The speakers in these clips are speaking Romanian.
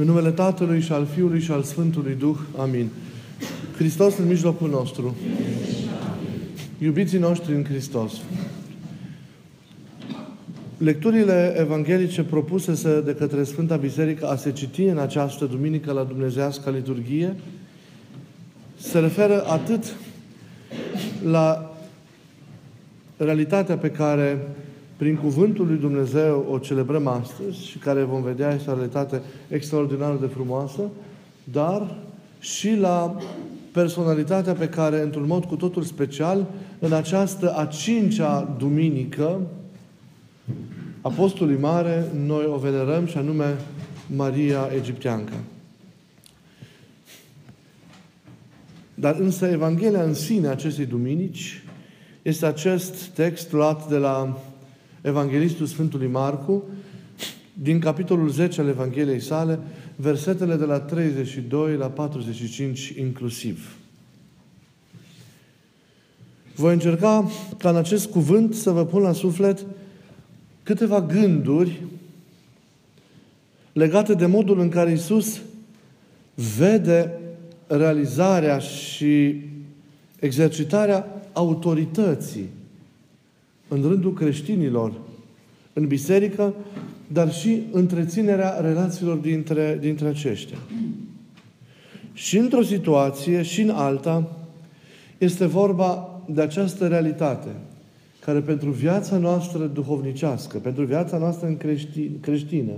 În numele Tatălui și al Fiului și al Sfântului Duh. Amin. Hristos în mijlocul nostru. Iubiții noștri în Hristos. Lecturile evanghelice propuse de către Sfânta Biserică a se citi în această duminică la Dumnezească liturghie se referă atât la realitatea pe care prin cuvântul lui Dumnezeu o celebrăm astăzi și care vom vedea este o realitate extraordinar de frumoasă, dar și la personalitatea pe care, într-un mod cu totul special, în această a cincea duminică, Apostolii Mare, noi o venerăm și anume Maria Egipteanca. Dar însă Evanghelia în sine acestei duminici este acest text luat de la Evanghelistul Sfântului Marcu, din capitolul 10 al Evangheliei sale, versetele de la 32 la 45 inclusiv. Voi încerca ca în acest cuvânt să vă pun la suflet câteva gânduri legate de modul în care Isus vede realizarea și exercitarea autorității în rândul creștinilor, în biserică, dar și întreținerea relațiilor dintre, dintre aceștia. Și într-o situație și în alta este vorba de această realitate care pentru viața noastră duhovnicească, pentru viața noastră în creștin, creștină,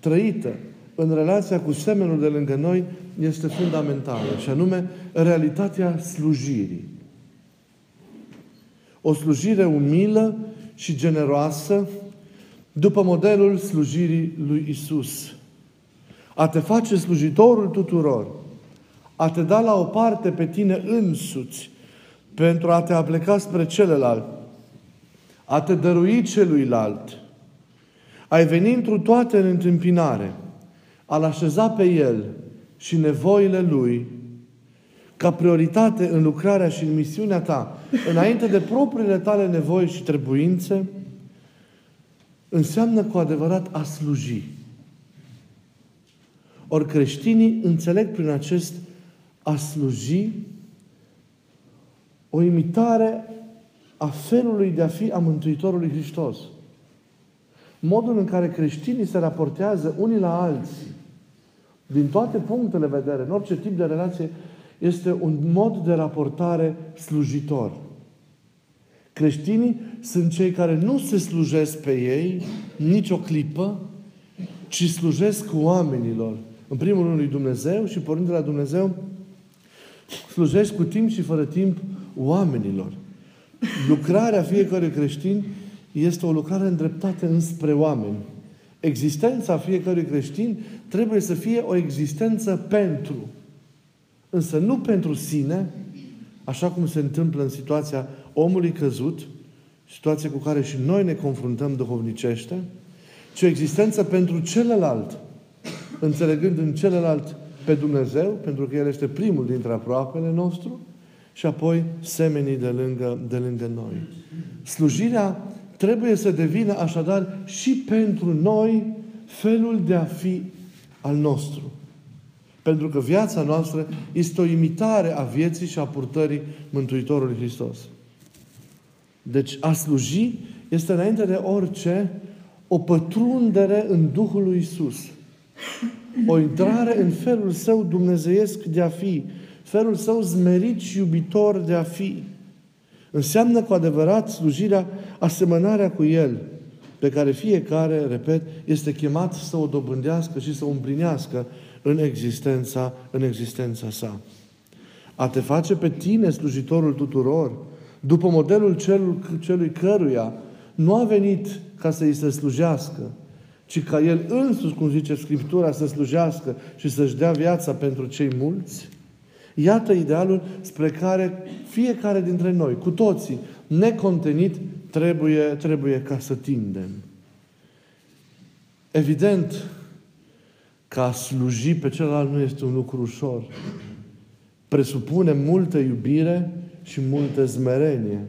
trăită în relația cu semenul de lângă noi, este fundamentală, și anume realitatea slujirii. O slujire umilă și generoasă, după modelul slujirii lui Isus. A te face slujitorul tuturor, a te da la o parte pe tine însuți pentru a te apleca spre celălalt, a te dărui celuilalt, ai venit într toate în întâmpinare, a-L așeza pe El și nevoile Lui ca prioritate în lucrarea și în misiunea ta, înainte de propriile tale nevoi și trebuințe, înseamnă cu adevărat a sluji. Ori creștinii înțeleg prin acest a sluji o imitare a felului de a fi a Mântuitorului Hristos. Modul în care creștinii se raportează unii la alții, din toate punctele de vedere, în orice tip de relație, este un mod de raportare slujitor. Creștinii sunt cei care nu se slujesc pe ei nicio clipă, ci slujesc oamenilor. În primul rând lui Dumnezeu și pornind de la Dumnezeu, slujești cu timp și fără timp oamenilor. Lucrarea fiecărui creștin este o lucrare îndreptată înspre oameni. Existența fiecărui creștin trebuie să fie o existență pentru. Însă nu pentru sine, așa cum se întâmplă în situația omului căzut, situație cu care și noi ne confruntăm duhovnicește, ci o existență pentru celălalt, înțelegând în celălalt pe Dumnezeu, pentru că El este primul dintre aproapele nostru, și apoi semenii de lângă, de lângă noi. Slujirea trebuie să devină așadar și pentru noi felul de a fi al nostru. Pentru că viața noastră este o imitare a vieții și a purtării Mântuitorului Hristos. Deci a sluji este înainte de orice o pătrundere în Duhul lui Isus. O intrare în felul său dumnezeiesc de a fi, felul său zmerit și iubitor de a fi. Înseamnă cu adevărat slujirea, asemănarea cu El, pe care fiecare, repet, este chemat să o dobândească și să o împlinească în existența, în existența sa. A te face pe tine slujitorul tuturor, după modelul celui, celui căruia nu a venit ca să îi se slujească, ci ca El însuși, cum zice Scriptura, să slujească și să-și dea viața pentru cei mulți, Iată idealul spre care fiecare dintre noi, cu toții, necontenit, trebuie, trebuie ca să tindem. Evident, ca a sluji pe celălalt nu este un lucru ușor. Presupune multă iubire și multă zmerenie.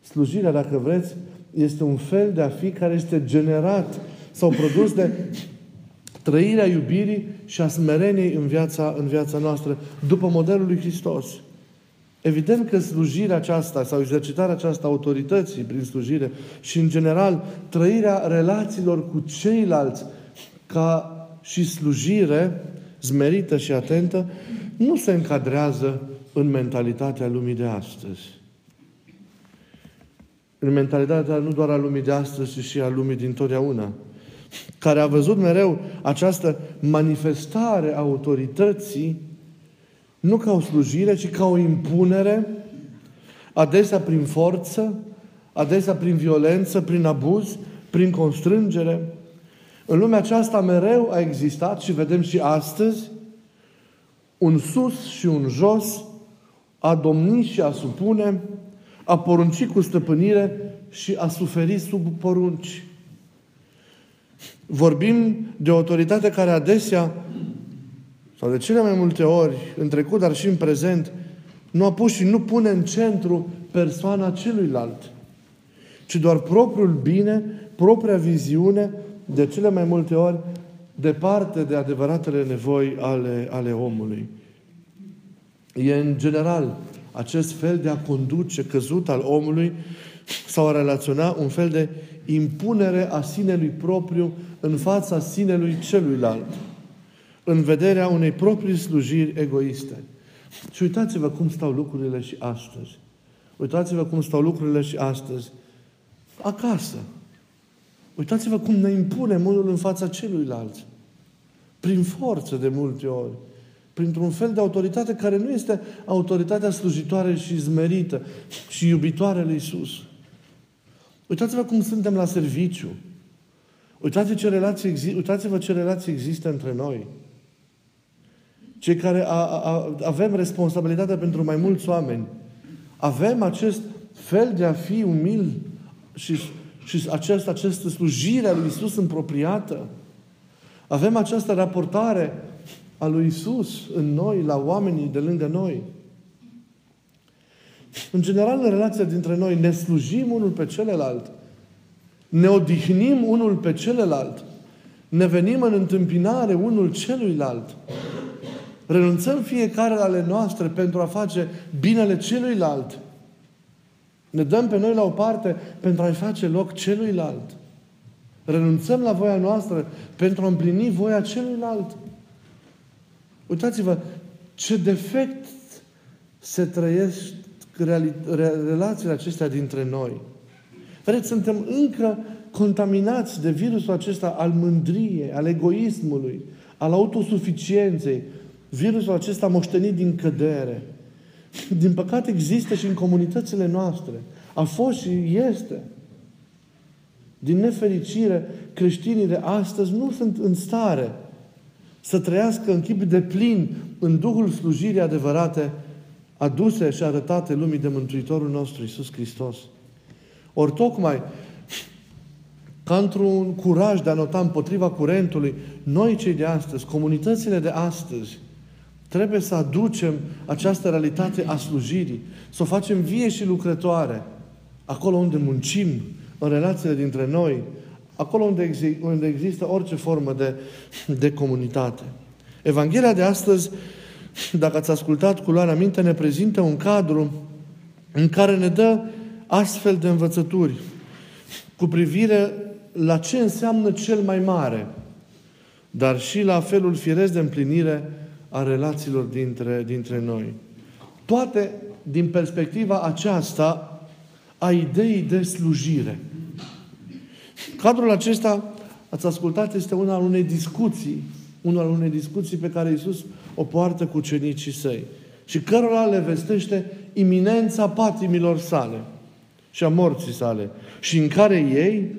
Slujirea, dacă vreți, este un fel de a fi care este generat sau produs de trăirea iubirii și a smereniei în viața, în viața noastră, după modelul lui Hristos. Evident că slujirea aceasta sau exercitarea aceasta autorității prin slujire și, în general, trăirea relațiilor cu ceilalți ca și slujire zmerită și atentă, nu se încadrează în mentalitatea lumii de astăzi. În mentalitatea nu doar a lumii de astăzi, ci și a lumii din totdeauna, care a văzut mereu această manifestare a autorității nu ca o slujire, ci ca o impunere, adesea prin forță, adesea prin violență, prin abuz, prin constrângere. În lumea aceasta mereu a existat și vedem și astăzi un sus și un jos, a domni și a supune, a porunci cu stăpânire și a suferi sub porunci. Vorbim de o autoritate care adesea sau de cele mai multe ori, în trecut, dar și în prezent, nu a pus și nu pune în centru persoana celuilalt, ci doar propriul bine, propria viziune, de cele mai multe ori, departe de adevăratele nevoi ale, ale omului. E în general acest fel de a conduce căzut al omului sau a relaționa un fel de impunere a sinelui propriu în fața sinelui celuilalt în vederea unei proprii slujiri egoiste. Și uitați-vă cum stau lucrurile și astăzi. Uitați-vă cum stau lucrurile și astăzi. Acasă. Uitați-vă cum ne impunem unul în fața celuilalt. Prin forță de multe ori. Printr-un fel de autoritate care nu este autoritatea slujitoare și zmerită și iubitoare lui Isus. Uitați-vă cum suntem la serviciu. Uitați-vă ce relații, uitați-vă ce relații există între noi. Cei care a, a, avem responsabilitatea pentru mai mulți oameni, avem acest fel de a fi umil și, și acest, această slujire a lui Isus împropriată. Avem această raportare a lui Isus în noi, la oamenii de lângă noi. În general, în relația dintre noi, ne slujim unul pe celălalt. Ne odihnim unul pe celălalt. Ne venim în întâmpinare unul celuilalt. Renunțăm fiecare la ale noastre pentru a face binele celuilalt. Ne dăm pe noi la o parte pentru a-i face loc celuilalt. Renunțăm la voia noastră pentru a împlini voia celuilalt. Uitați-vă ce defect se trăiesc relațiile acestea dintre noi. Vedeți, suntem încă contaminați de virusul acesta al mândriei, al egoismului, al autosuficienței, Virusul acesta moștenit din cădere. Din păcate există și în comunitățile noastre. A fost și este. Din nefericire, creștinii de astăzi nu sunt în stare să trăiască în chip de plin în Duhul slujirii adevărate aduse și arătate lumii de Mântuitorul nostru, Isus Hristos. Ori tocmai ca într-un curaj de a nota împotriva curentului, noi cei de astăzi, comunitățile de astăzi, Trebuie să aducem această realitate a slujirii, să o facem vie și lucrătoare, acolo unde muncim, în relațiile dintre noi, acolo unde, exi- unde există orice formă de, de comunitate. Evanghelia de astăzi, dacă ați ascultat cu luarea minte, ne prezintă un cadru în care ne dă astfel de învățături cu privire la ce înseamnă cel mai mare, dar și la felul firesc de împlinire a relațiilor dintre, dintre noi. Toate din perspectiva aceasta a ideii de slujire. Cadrul acesta, ați ascultat, este unul al unei discuții, unul al unei discuții pe care Iisus o poartă cu cenicii săi și cărora le vestește iminența patimilor sale și a morții sale și în care ei,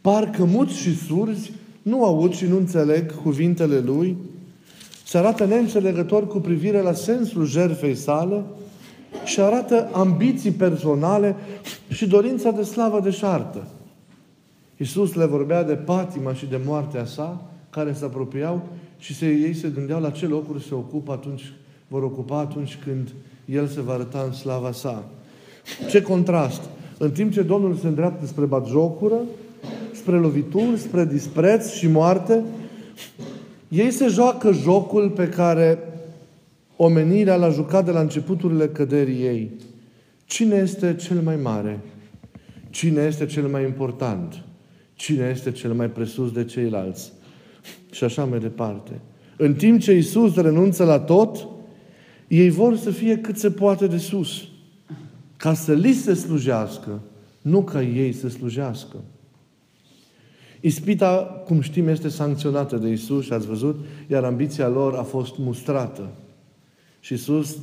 parcă muți și surzi, nu aud și nu înțeleg cuvintele Lui, se arată neînțelegător cu privire la sensul jertfei sale și arată ambiții personale și dorința de slavă deșartă. Iisus le vorbea de patima și de moartea sa, care se apropiau și se, ei se gândeau la ce locuri se ocupă atunci, vor ocupa atunci când El se va arăta în slava sa. Ce contrast! În timp ce Domnul se îndreaptă spre batjocură, spre lovituri, spre dispreț și moarte, Ei se joacă jocul pe care omenirea l-a jucat de la începuturile căderii ei. Cine este cel mai mare? Cine este cel mai important? Cine este cel mai presus de ceilalți? Și așa mai departe. În timp ce Isus renunță la tot, ei vor să fie cât se poate de sus. Ca să li se slujească, nu ca ei să slujească. Ispita, cum știm, este sancționată de Isus și ați văzut, iar ambiția lor a fost mustrată. Și Isus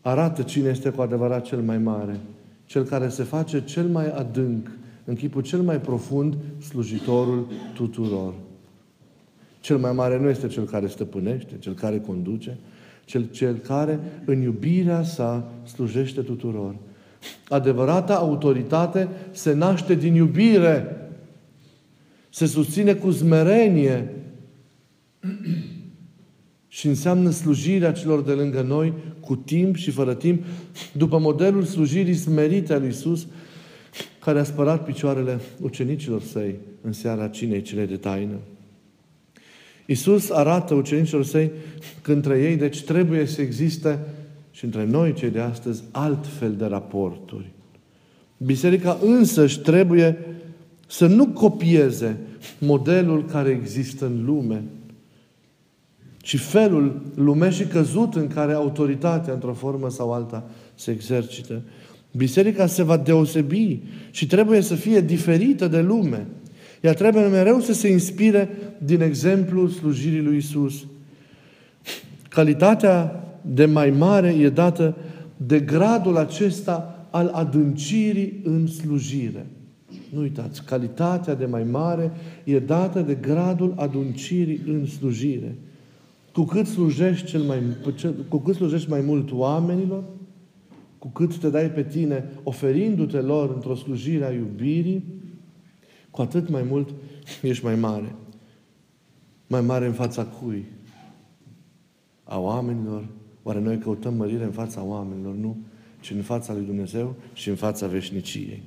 arată cine este cu adevărat cel mai mare. Cel care se face cel mai adânc, în chipul cel mai profund, slujitorul tuturor. Cel mai mare nu este cel care stăpânește, cel care conduce, cel, cel care în iubirea sa slujește tuturor. Adevărata autoritate se naște din iubire. Se susține cu smerenie. și înseamnă slujirea celor de lângă noi cu timp și fără timp, după modelul slujirii smerite a lui Isus, care a spărat picioarele ucenicilor săi în seara cinei cele de taină. Isus arată ucenicilor săi că între ei, deci, trebuie să existe și între noi, cei de astăzi, alt fel de raporturi. Biserica însăși trebuie să nu copieze modelul care există în lume, ci felul lumea și căzut în care autoritatea, într-o formă sau alta, se exercită. Biserica se va deosebi și trebuie să fie diferită de lume. Ea trebuie mereu să se inspire din exemplul slujirii lui Isus. Calitatea de mai mare e dată de gradul acesta al adâncirii în slujire. Nu uitați, calitatea de mai mare e dată de gradul adâncirii în slujire. Cu cât slujești, cel mai, cu cât slujești mai mult oamenilor, cu cât te dai pe tine oferindu-te lor într-o slujire a iubirii, cu atât mai mult ești mai mare. Mai mare în fața cui? A oamenilor? Oare noi căutăm mărire în fața oamenilor? Nu. Ci în fața lui Dumnezeu și în fața veșniciei.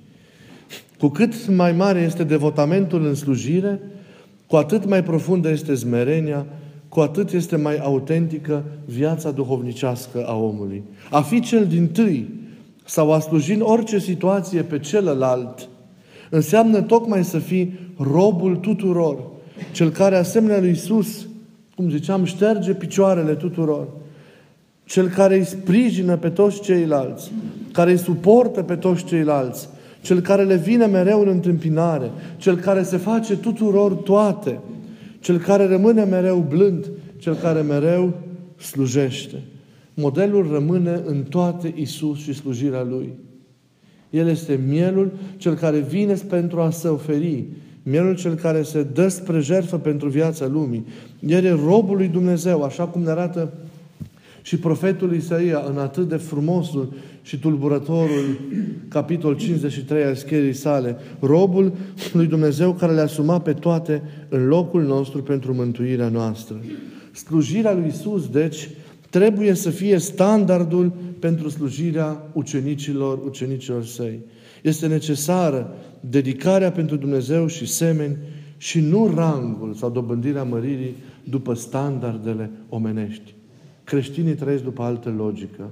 Cu cât mai mare este devotamentul în slujire, cu atât mai profundă este zmerenia, cu atât este mai autentică viața duhovnicească a omului. A fi cel din tâi sau a sluji în orice situație pe celălalt înseamnă tocmai să fii robul tuturor, cel care asemenea lui Isus, cum ziceam, șterge picioarele tuturor, cel care îi sprijină pe toți ceilalți, care îi suportă pe toți ceilalți, cel care le vine mereu în întâmpinare, cel care se face tuturor toate, cel care rămâne mereu blând, cel care mereu slujește. Modelul rămâne în toate Isus și slujirea Lui. El este mielul cel care vine pentru a se oferi. Mielul cel care se dă spre jertfă pentru viața lumii. El e robul lui Dumnezeu, așa cum ne arată și profetul Isaia în atât de frumosul și tulburătorul capitol 53 al scrierii sale, robul lui Dumnezeu care le-a asumat pe toate în locul nostru pentru mântuirea noastră. Slujirea lui Isus, deci, trebuie să fie standardul pentru slujirea ucenicilor, ucenicilor săi. Este necesară dedicarea pentru Dumnezeu și semeni și nu rangul sau dobândirea măririi după standardele omenești. Creștinii trăiesc după altă logică.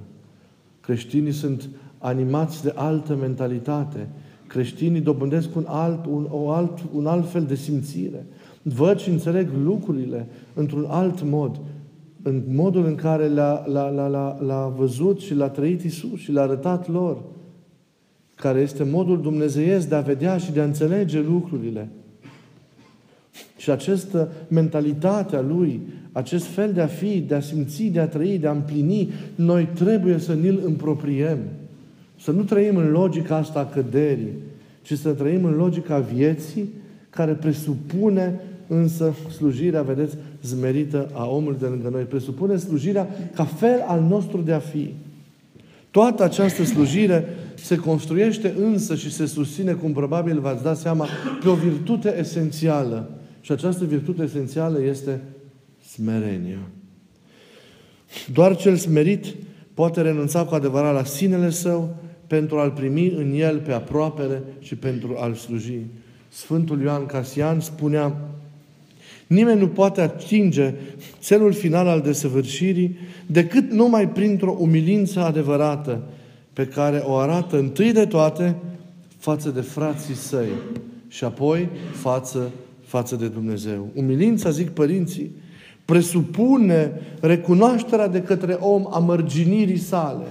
Creștinii sunt animați de altă mentalitate. Creștinii dobândesc un alt, un, o alt, un alt fel de simțire. Văd și înțeleg lucrurile într-un alt mod în modul în care l-a, l-a, l-a, l-a, l-a văzut și l-a trăit Isus și l-a arătat lor, care este modul dumnezeiesc de a vedea și de a înțelege lucrurile. Și această mentalitate a Lui, acest fel de a fi, de a simți, de a trăi, de a împlini, noi trebuie să ne-l împropriem. Să nu trăim în logica asta a căderii, ci să trăim în logica vieții care presupune însă slujirea, vedeți, zmerită a omului de lângă noi. Presupune slujirea ca fel al nostru de a fi. Toată această slujire se construiește însă și se susține, cum probabil v-ați dat seama, pe o virtute esențială. Și această virtute esențială este smerenia. Doar cel smerit poate renunța cu adevărat la sinele său pentru a-L primi în el pe aproapele și pentru a-L sluji. Sfântul Ioan Casian spunea Nimeni nu poate atinge țelul final al desăvârșirii decât numai printr-o umilință adevărată pe care o arată întâi de toate față de frații săi și apoi față, față de Dumnezeu. Umilința, zic părinții, presupune recunoașterea de către om a mărginirii sale,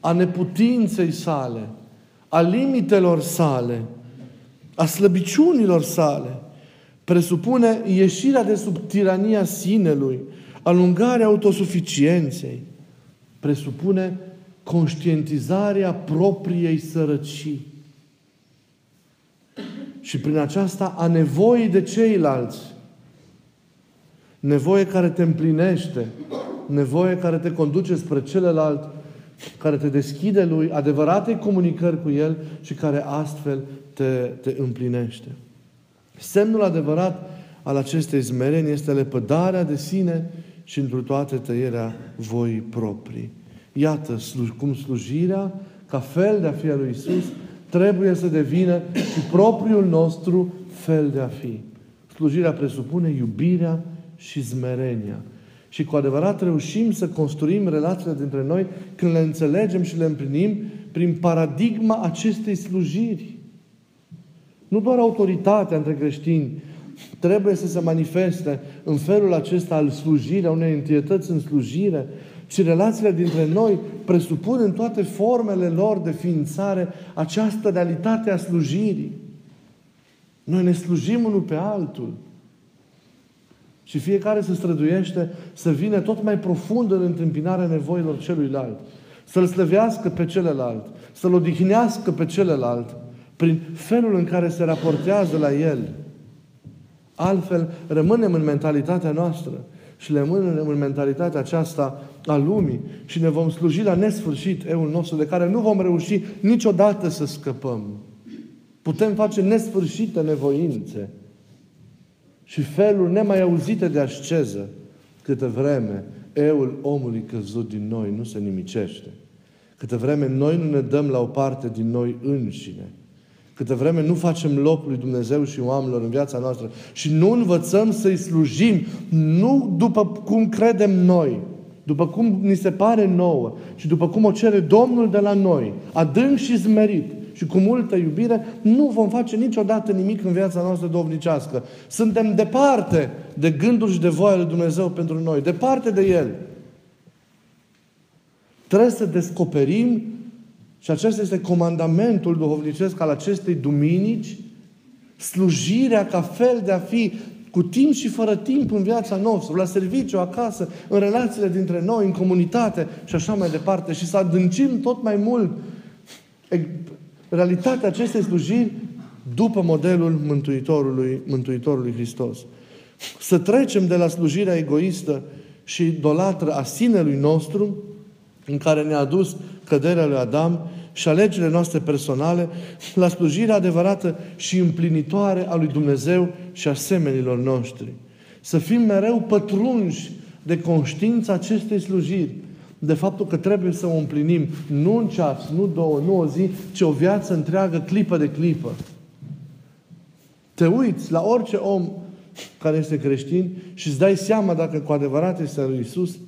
a neputinței sale, a limitelor sale, a slăbiciunilor sale. Presupune ieșirea de sub tirania sinelui, alungarea autosuficienței. Presupune conștientizarea propriei sărăcii. Și prin aceasta a nevoii de ceilalți. Nevoie care te împlinește, nevoie care te conduce spre celălalt, care te deschide lui adevărate comunicări cu el și care astfel te, te împlinește. Semnul adevărat al acestei zmereni este lepădarea de sine și întru toate tăierea voii proprii. Iată cum slujirea, ca fel de a fi a lui Isus, trebuie să devină și propriul nostru fel de a fi. Slujirea presupune iubirea și zmerenia. Și cu adevărat reușim să construim relațiile dintre noi când le înțelegem și le împlinim prin paradigma acestei slujiri. Nu doar autoritatea între creștini trebuie să se manifeste în felul acesta al slujirii, a unei entități în slujire, ci relațiile dintre noi presupun în toate formele lor de ființare această realitate a slujirii. Noi ne slujim unul pe altul. Și fiecare se străduiește să vină tot mai profund în întâmpinarea nevoilor celuilalt. Să-l slăvească pe celălalt. Să-l odihnească pe celălalt. Prin felul în care se raportează la el. Altfel, rămânem în mentalitatea noastră și rămânem în mentalitatea aceasta a lumii și ne vom sluji la nesfârșit eul nostru de care nu vom reuși niciodată să scăpăm. Putem face nesfârșite nevoințe și feluri nemai auzite de asceză, câtă vreme eul omului căzut din noi nu se nimicește. Câtă vreme noi nu ne dăm la o parte din noi înșine. Câtă vreme nu facem loc lui Dumnezeu și oamenilor în viața noastră și nu învățăm să-i slujim, nu după cum credem noi, după cum ni se pare nouă și după cum o cere Domnul de la noi, adânc și zmerit, și cu multă iubire, nu vom face niciodată nimic în viața noastră dovnicească. Suntem departe de gândul și de voia lui Dumnezeu pentru noi, departe de El. Trebuie să descoperim și acesta este comandamentul duhovnicesc al acestei duminici, slujirea ca fel de a fi cu timp și fără timp în viața noastră, la serviciu, acasă, în relațiile dintre noi, în comunitate și așa mai departe și să adâncim tot mai mult realitatea acestei slujiri după modelul Mântuitorului, Mântuitorului Hristos. Să trecem de la slujirea egoistă și idolatră a sinelui nostru, în care ne-a dus căderea lui Adam și alegerile noastre personale, la slujirea adevărată și împlinitoare a lui Dumnezeu și a semenilor noștri. Să fim mereu pătrunși de conștiința acestei slujiri, de faptul că trebuie să o împlinim nu un ceas, nu două, nu o zi, ci o viață întreagă, clipă de clipă. Te uiți la orice om care este creștin și îți dai seama dacă cu adevărat este lui Isus,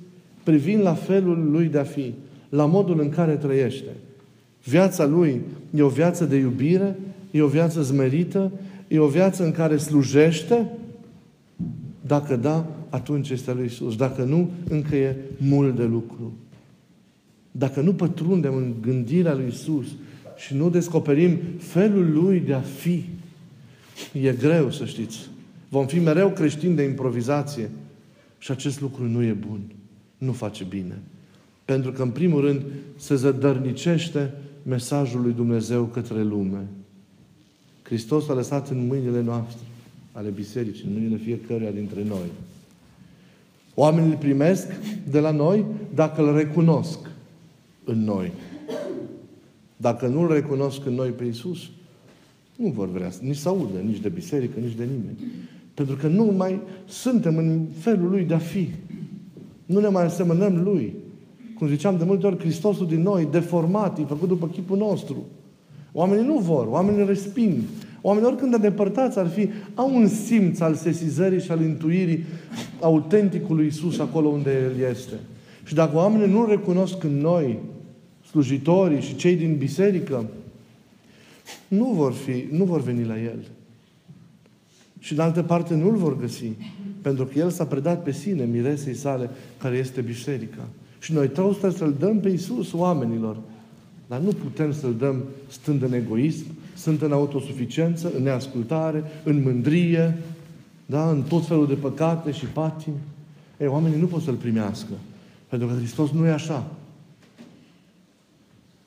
privind la felul lui de a fi, la modul în care trăiește. Viața lui e o viață de iubire, e o viață zmerită, e o viață în care slujește. Dacă da, atunci este lui Isus. Dacă nu, încă e mult de lucru. Dacă nu pătrundem în gândirea lui Isus și nu descoperim felul lui de a fi, e greu să știți. Vom fi mereu creștini de improvizație și acest lucru nu e bun. Nu face bine. Pentru că, în primul rând, se zădărnicește mesajul lui Dumnezeu către lume. Hristos a lăsat în mâinile noastre, ale bisericii, în mâinile fiecăruia dintre noi. Oamenii îl primesc de la noi dacă îl recunosc în noi. Dacă nu îl recunosc în noi pe Isus, nu vor vrea nici să audă, nici de biserică, nici de nimeni. Pentru că nu mai suntem în felul Lui de a fi. Nu ne mai asemănăm Lui. Cum ziceam de multe ori, Hristosul din noi, deformat, e făcut după chipul nostru. Oamenii nu vor, oamenii resping. Oamenii, oricând de depărtați ar fi, au un simț al sesizării și al intuirii autenticului Isus acolo unde El este. Și dacă oamenii nu recunosc în noi, slujitorii și cei din biserică, nu vor, fi, nu vor veni la El. Și în altă parte nu-L vor găsi. Pentru că El s-a predat pe sine miresei sale, care este biserica. Și noi trebuie să-L dăm pe Isus oamenilor. Dar nu putem să-L dăm stând în egoism, stând în autosuficiență, în neascultare, în mândrie, da? în tot felul de păcate și patimi. Ei, oamenii nu pot să-L primească. Pentru că Hristos nu e așa.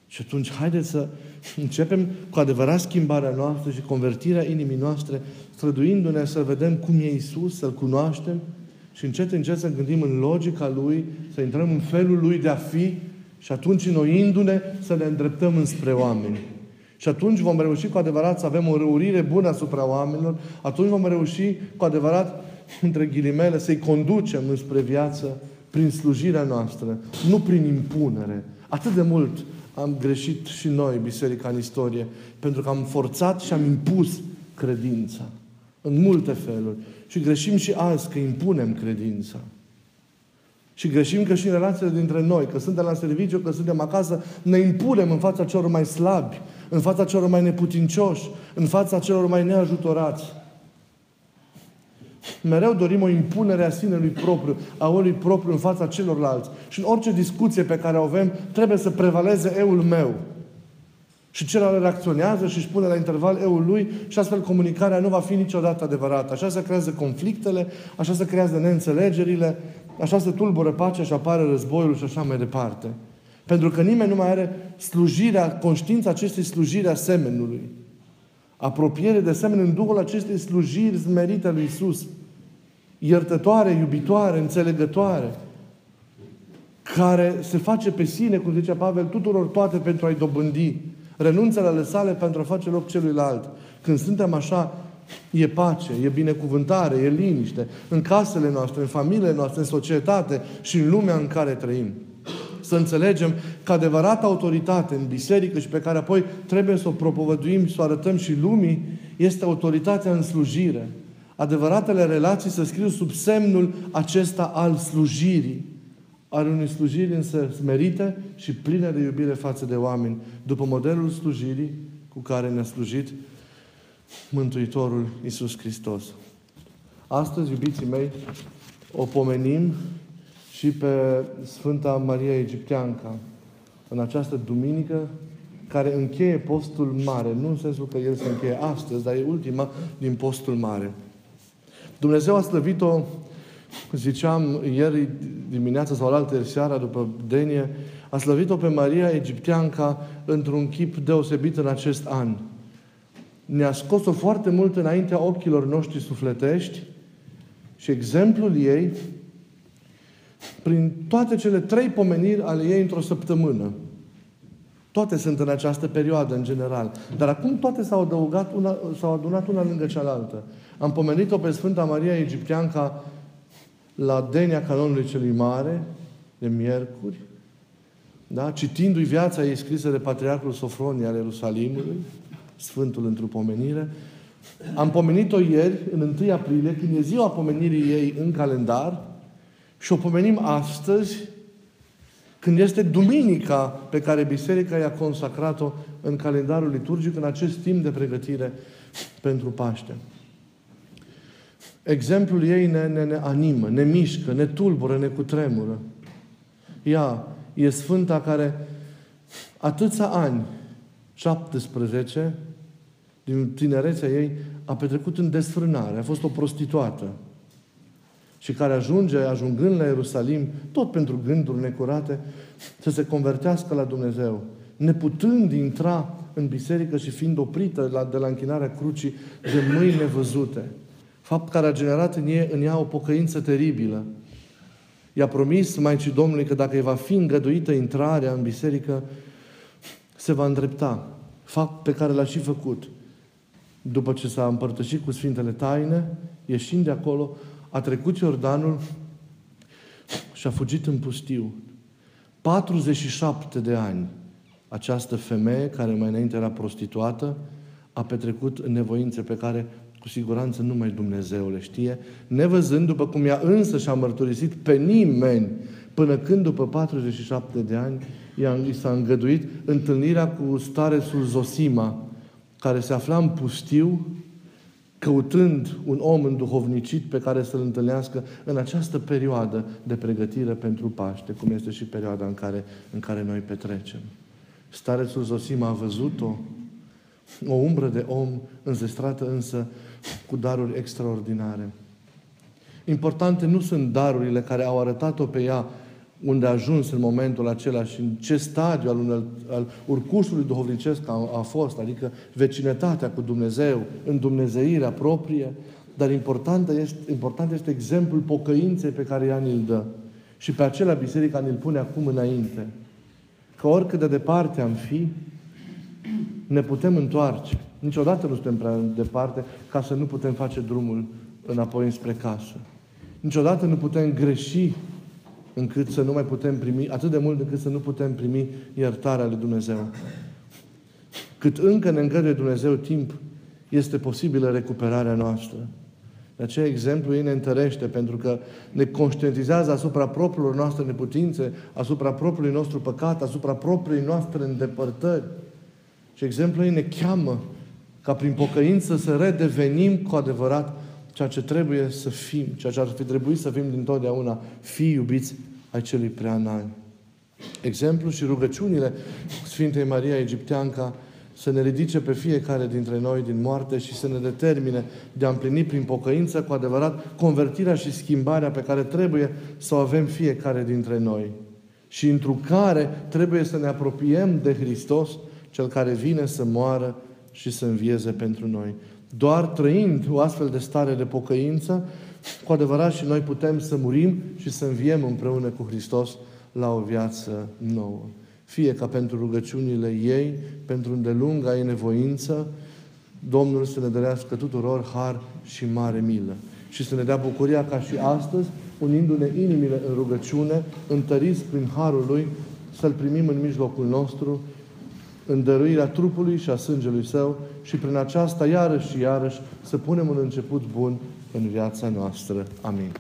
Și atunci, haideți să începem cu adevărat schimbarea noastră și convertirea inimii noastre, străduindu-ne să vedem cum e Isus, să-L cunoaștem și încet, încet să gândim în logica Lui, să intrăm în felul Lui de a fi și atunci, înnoindu-ne, să ne îndreptăm înspre oameni. Și atunci vom reuși cu adevărat să avem o răurire bună asupra oamenilor, atunci vom reuși cu adevărat, între ghilimele, să-i conducem înspre viață prin slujirea noastră, nu prin impunere. Atât de mult am greșit și noi, biserica în istorie, pentru că am forțat și am impus credința. În multe feluri. Și greșim și azi că impunem credința. Și greșim că și în relațiile dintre noi, că suntem la serviciu, că suntem acasă, ne impunem în fața celor mai slabi, în fața celor mai neputincioși, în fața celor mai neajutorați. Mereu dorim o impunere a sinelui propriu, a omului propriu în fața celorlalți. Și în orice discuție pe care o avem, trebuie să prevaleze eul meu. Și celălalt reacționează și își pune la interval eul lui și astfel comunicarea nu va fi niciodată adevărată. Așa se creează conflictele, așa se creează neînțelegerile, așa se tulbură pacea și apare războiul și așa mai departe. Pentru că nimeni nu mai are slujirea, conștiința acestei slujiri a semenului. Apropiere de asemenea în Duhul acestei slujiri smerite lui Isus. Iertătoare, iubitoare, înțelegătoare. Care se face pe sine, cum zicea Pavel, tuturor toate pentru a-i dobândi. Renunță la ale sale pentru a face loc celuilalt. Când suntem așa, e pace, e binecuvântare, e liniște. În casele noastre, în familiile noastre, în societate și în lumea în care trăim să înțelegem că adevărata autoritate în biserică și pe care apoi trebuie să o propovăduim și să o arătăm și lumii, este autoritatea în slujire. Adevăratele relații să scriu sub semnul acesta al slujirii. Are unei slujiri însă smerite și pline de iubire față de oameni, după modelul slujirii cu care ne-a slujit Mântuitorul Iisus Hristos. Astăzi, iubiții mei, o pomenim și pe Sfânta Maria Egipteanca în această duminică care încheie postul mare. Nu în sensul că el se încheie astăzi, dar e ultima din postul mare. Dumnezeu a slăvit-o, ziceam ieri dimineața sau alaltă seara după denie, a slăvit-o pe Maria Egipteanca într-un chip deosebit în acest an. Ne-a scos-o foarte mult înaintea ochilor noștri sufletești și exemplul ei prin toate cele trei pomeniri ale ei într-o săptămână. Toate sunt în această perioadă, în general. Dar acum toate s-au adăugat, una, s-au adunat una lângă cealaltă. Am pomenit-o pe Sfânta Maria Egipteanca la denia canonului celui mare, de miercuri, da? citindu-i viața ei scrisă de Patriarhul Sofronie al Ierusalimului, Sfântul într-o pomenire. Am pomenit-o ieri, în 1 aprilie, când e ziua pomenirii ei în calendar, și o pomenim astăzi, când este duminica pe care Biserica i-a consacrat-o în calendarul liturgic, în acest timp de pregătire pentru Paște. Exemplul ei ne, ne, ne animă, ne mișcă, ne tulbură, ne cutremură. Ea e Sfânta care atâția ani, 17, din tinerețea ei, a petrecut în desfrânare. A fost o prostituată și care ajunge, ajungând la Ierusalim, tot pentru gânduri necurate, să se convertească la Dumnezeu, neputând intra în biserică și fiind oprită la, de la închinarea crucii de mâini nevăzute. Fapt care a generat în ea, în ea o pocăință teribilă. I-a promis Maicii Domnului că dacă îi va fi îngăduită intrarea în biserică, se va îndrepta. Fapt pe care l-a și făcut. După ce s-a împărtășit cu Sfintele Taine, ieșind de acolo, a trecut Iordanul și a fugit în pustiu. 47 de ani această femeie, care mai înainte era prostituată, a petrecut în nevoințe pe care cu siguranță numai Dumnezeu le știe, nevăzând, după cum ea însă și-a mărturisit pe nimeni, până când, după 47 de ani, i s-a îngăduit întâlnirea cu starețul Zosima, care se afla în pustiu, căutând un om înduhovnicit pe care să-l întâlnească în această perioadă de pregătire pentru Paște, cum este și perioada în care, în care noi petrecem. Starețul Zosima a văzut-o, o umbră de om înzestrată însă cu daruri extraordinare. Importante nu sunt darurile care au arătat-o pe ea unde a ajuns în momentul acela și în ce stadiu al, unel, al urcușului duhovnicesc a, a fost, adică vecinătatea cu Dumnezeu, în Dumnezeirea proprie, dar important este, important este exemplul pocăinței pe care ea ni-l dă. Și pe acela biserica ne-l pune acum înainte. Că oricât de departe am fi, ne putem întoarce. Niciodată nu suntem prea departe ca să nu putem face drumul înapoi înspre casă. Niciodată nu putem greși încât să nu mai putem primi, atât de mult încât să nu putem primi iertarea lui Dumnezeu. Cât încă ne îngăduie Dumnezeu timp, este posibilă recuperarea noastră. De aceea exemplu ei ne întărește pentru că ne conștientizează asupra propriilor noastre neputințe, asupra propriului nostru păcat, asupra propriei noastre îndepărtări. Și exemplu ei ne cheamă ca prin pocăință să redevenim cu adevărat ceea ce trebuie să fim, ceea ce ar fi trebuit să fim din totdeauna, fi iubiți ai celui prea înalt. Exemplu și rugăciunile Sfintei Maria Egipteanca să ne ridice pe fiecare dintre noi din moarte și să ne determine de a împlini prin pocăință cu adevărat convertirea și schimbarea pe care trebuie să o avem fiecare dintre noi. Și într care trebuie să ne apropiem de Hristos, Cel care vine să moară și să învieze pentru noi. Doar trăind o astfel de stare de pocăință, cu adevărat și noi putem să murim și să înviem împreună cu Hristos la o viață nouă. Fie ca pentru rugăciunile ei, pentru îndelunga ei nevoință, Domnul să ne dărească tuturor har și mare milă. Și să ne dea bucuria ca și astăzi, unindu-ne inimile în rugăciune, întăriți prin harul Lui, să-L primim în mijlocul nostru în dăruirea trupului și a sângelui Său și prin aceasta iarăși și iarăși să punem un început bun în viața noastră. Amin.